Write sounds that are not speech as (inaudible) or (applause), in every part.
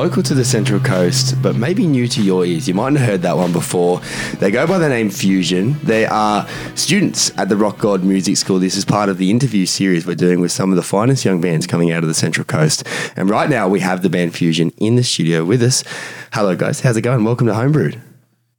local to the Central Coast, but maybe new to your ears. You might not have heard that one before. They go by the name Fusion. They are students at the Rock God Music School. This is part of the interview series we're doing with some of the finest young bands coming out of the Central Coast. And right now we have the band Fusion in the studio with us. Hello, guys. How's it going? Welcome to Homebrewed.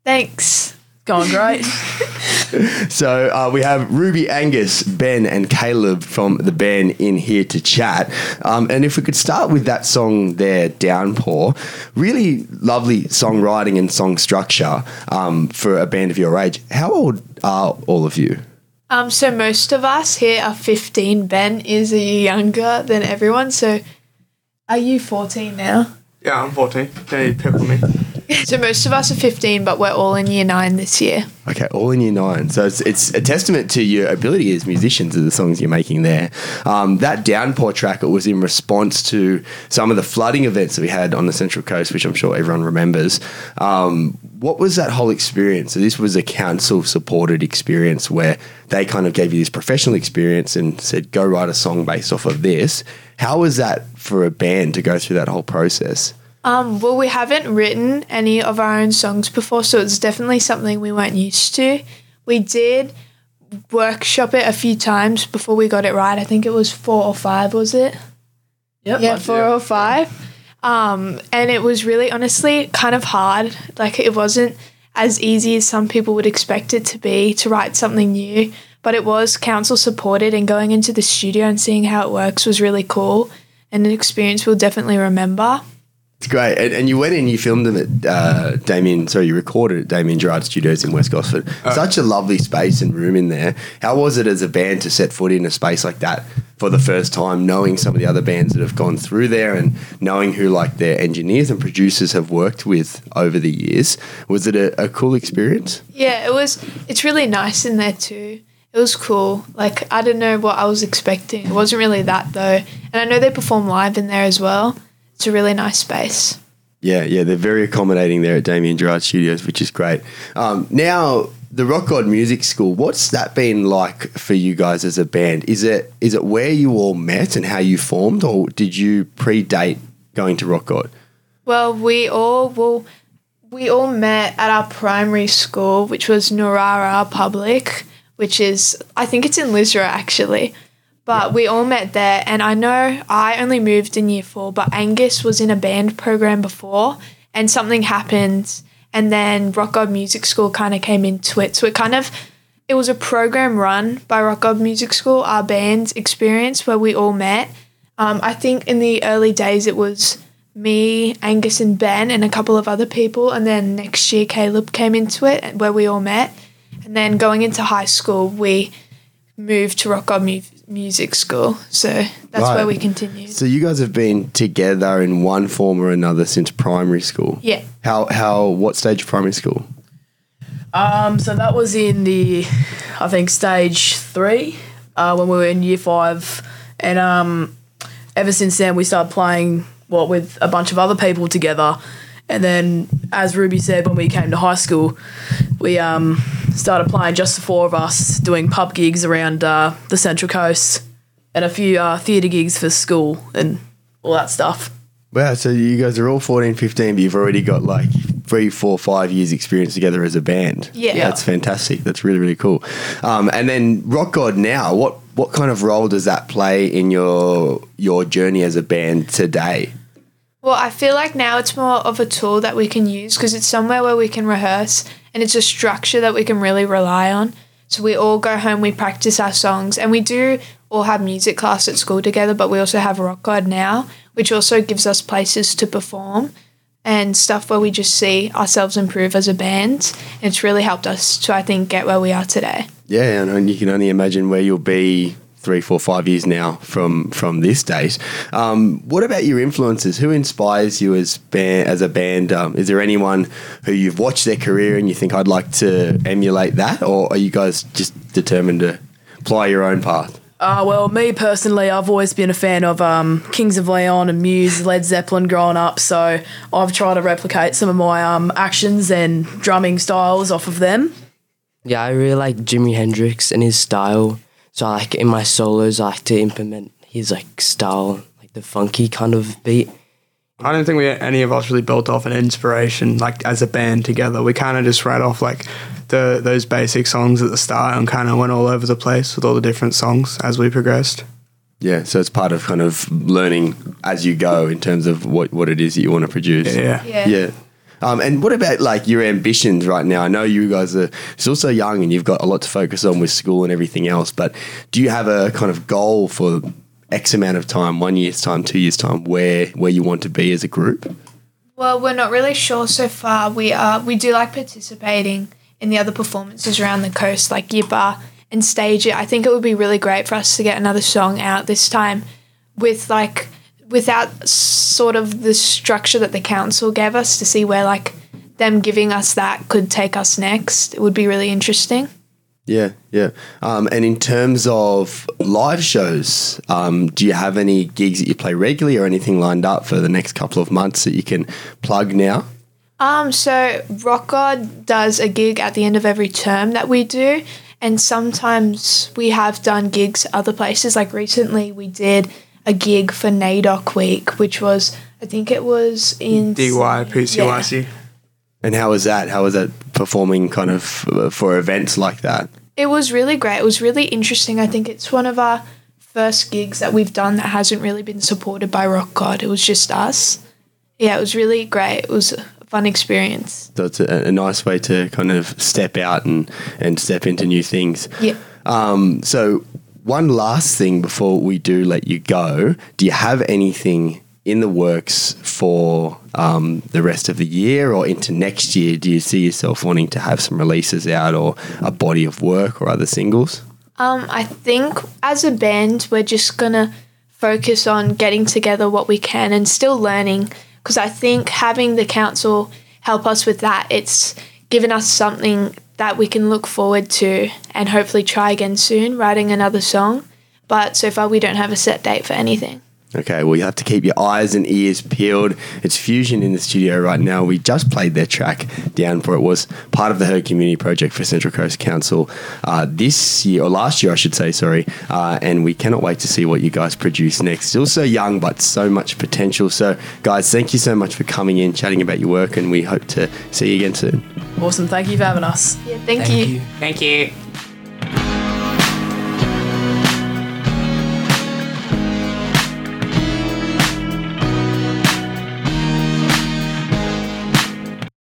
Thanks. Going great. (laughs) (laughs) So uh, we have Ruby, Angus, Ben, and Caleb from the band in here to chat. Um, and if we could start with that song there, Downpour, really lovely songwriting and song structure um, for a band of your age. How old are all of you? Um, so most of us here are 15. Ben is a year younger than everyone. So are you 14 now? Yeah, I'm 14. Can you pick on me? (laughs) So most of us are 15, but we're all in year nine this year. Okay, all in year nine. So it's, it's a testament to your ability as musicians of the songs you're making there. Um, that downpour track, it was in response to some of the flooding events that we had on the Central Coast, which I'm sure everyone remembers. Um, what was that whole experience? So this was a council supported experience where they kind of gave you this professional experience and said, go write a song based off of this. How was that for a band to go through that whole process? Um, well, we haven't written any of our own songs before, so it's definitely something we weren't used to. We did workshop it a few times before we got it right. I think it was four or five, was it? Yep. yeah, four or five. Um, and it was really, honestly, kind of hard. Like, it wasn't as easy as some people would expect it to be to write something new, but it was council supported, and going into the studio and seeing how it works was really cool and an experience we'll definitely remember. It's great. And, and you went in, you filmed them at uh, Damien, sorry, you recorded at Damien Gerard Studios in West Gosford. Such a lovely space and room in there. How was it as a band to set foot in a space like that for the first time, knowing some of the other bands that have gone through there and knowing who like their engineers and producers have worked with over the years? Was it a, a cool experience? Yeah, it was. It's really nice in there too. It was cool. Like I don't know what I was expecting. It wasn't really that though. And I know they perform live in there as well. It's a really nice space. Yeah, yeah, they're very accommodating there at Damien Gerard Studios, which is great. Um, now, the Rock God Music School, what's that been like for you guys as a band? Is it is it where you all met and how you formed, or did you predate going to Rock God? Well, we all well, we all met at our primary school, which was Narara Public, which is I think it's in Lisarow actually. But we all met there, and I know I only moved in year four, but Angus was in a band program before, and something happened, and then Rock God Music School kind of came into it. So it kind of it was a program run by Rock God Music School, our band's experience where we all met. Um, I think in the early days it was me, Angus, and Ben, and a couple of other people, and then next year Caleb came into it where we all met, and then going into high school we moved to Rock God Mu- Music School, so that's Right. where we continued. So you guys have been together in one form or another since primary school. Yeah. How how what stage of primary school? Um, so that was in the, I think, stage three uh, when we were in year five. And um, ever since then, we started playing, what, with a bunch of other people together. And then, as Ruby said, when we came to high school, we um, started playing just the four of us, doing pub gigs around uh, the Central Coast and a few uh, theatre gigs for school and all that stuff. Wow, so you guys are all 14, 15, but you've already got like three, four, five years experience together as a band. Yeah. That's fantastic. That's really, really cool. Um, and then Rock God now, what what kind of role does that play in your your journey as a band today? Well, I feel like now it's more of a tool that we can use because it's somewhere where we can rehearse and it's a structure that we can really rely on. So we all go home, we practice our songs, and we do all have music class at school together, but we also have Rock God now, which also gives us places to perform and stuff where we just see ourselves improve as a band. It's really helped us to, I think, get where we are today. Yeah, and- you can only imagine where you'll be three, four, five years now from from this date. Um, what about your influences? Who inspires you as band as a band? Um, is there anyone who you've watched their career and you think I'd like to emulate that, or are you guys just determined to ply your own path? Uh, well, me personally, I've always been a fan of um, Kings of Leon and Muse, Led Zeppelin growing up, so I've tried to replicate some of my um, actions and drumming styles off of them. Yeah, I really like Jimi Hendrix and his style. So like in my solos, I like to implement his like style, like the funky kind of beat I don't think we any of us really built off an inspiration like as a band together. We kind of just read off like the those basic songs at the start and kind of went all over the place with all the different songs as we progressed. Yeah, so it's part of kind of learning as you go in terms of what, what it is that you want to produce. Yeah. Yeah. Yeah. Um, and what about like your ambitions right now? I know you guys are still so young and you've got a lot to focus on with school and everything else, but do you have a kind of goal for X amount of time, one year's time, two years' time, where where you want to be as a group? Well, we're not really sure so far. We are we do like participating in the other performances around the coast, like Yippa and Stage It. I think it would be really great for us to get another song out this time with like without sort of the structure that the council gave us to see where like them giving us that could take us next. It would be really interesting. Yeah, yeah. Um, and in terms of live shows, um, do you have any gigs that you play regularly or anything lined up for the next couple of months that you can plug now? Um, so Rock God does a gig at the end of every term that we do, and sometimes we have done gigs other places. Like recently, we did a gig for NAIDOC Week, which was I think it was in DY PCYC. And how was that? How was that performing kind of uh, for events like that? It was really great. It was really interesting. I think it's one of our first gigs that we've done that hasn't really been supported by Rock God. It was just us. Yeah, it was really great. It was a fun experience. So it's a, a nice way to kind of step out and, and step into new things. Yeah. Um, so, one last thing before we do let you go do you have anything in the works for um, the rest of the year or into next year? Do you see yourself wanting to have some releases out or a body of work or other singles? Um, I think as a band, we're just gonna focus on getting together what we can and still learning. Because I think having the council help us with that, it's given us something that we can look forward to and hopefully try again soon, writing another song. But so far, we don't have a set date for anything. Okay, well, you have to keep your eyes and ears peeled. It's Fusion in the studio right now. We just played their track Downpour it was part of the Her Community Project for Central Coast Council uh, this year, or last year, I should say, sorry. Uh, and we cannot wait to see what you guys produce next. Still so young, but so much potential. So, guys, thank you so much for coming in, chatting about your work, and we hope to see you again soon. Awesome. Thank you for having us. Yeah, thank, you. Thank you.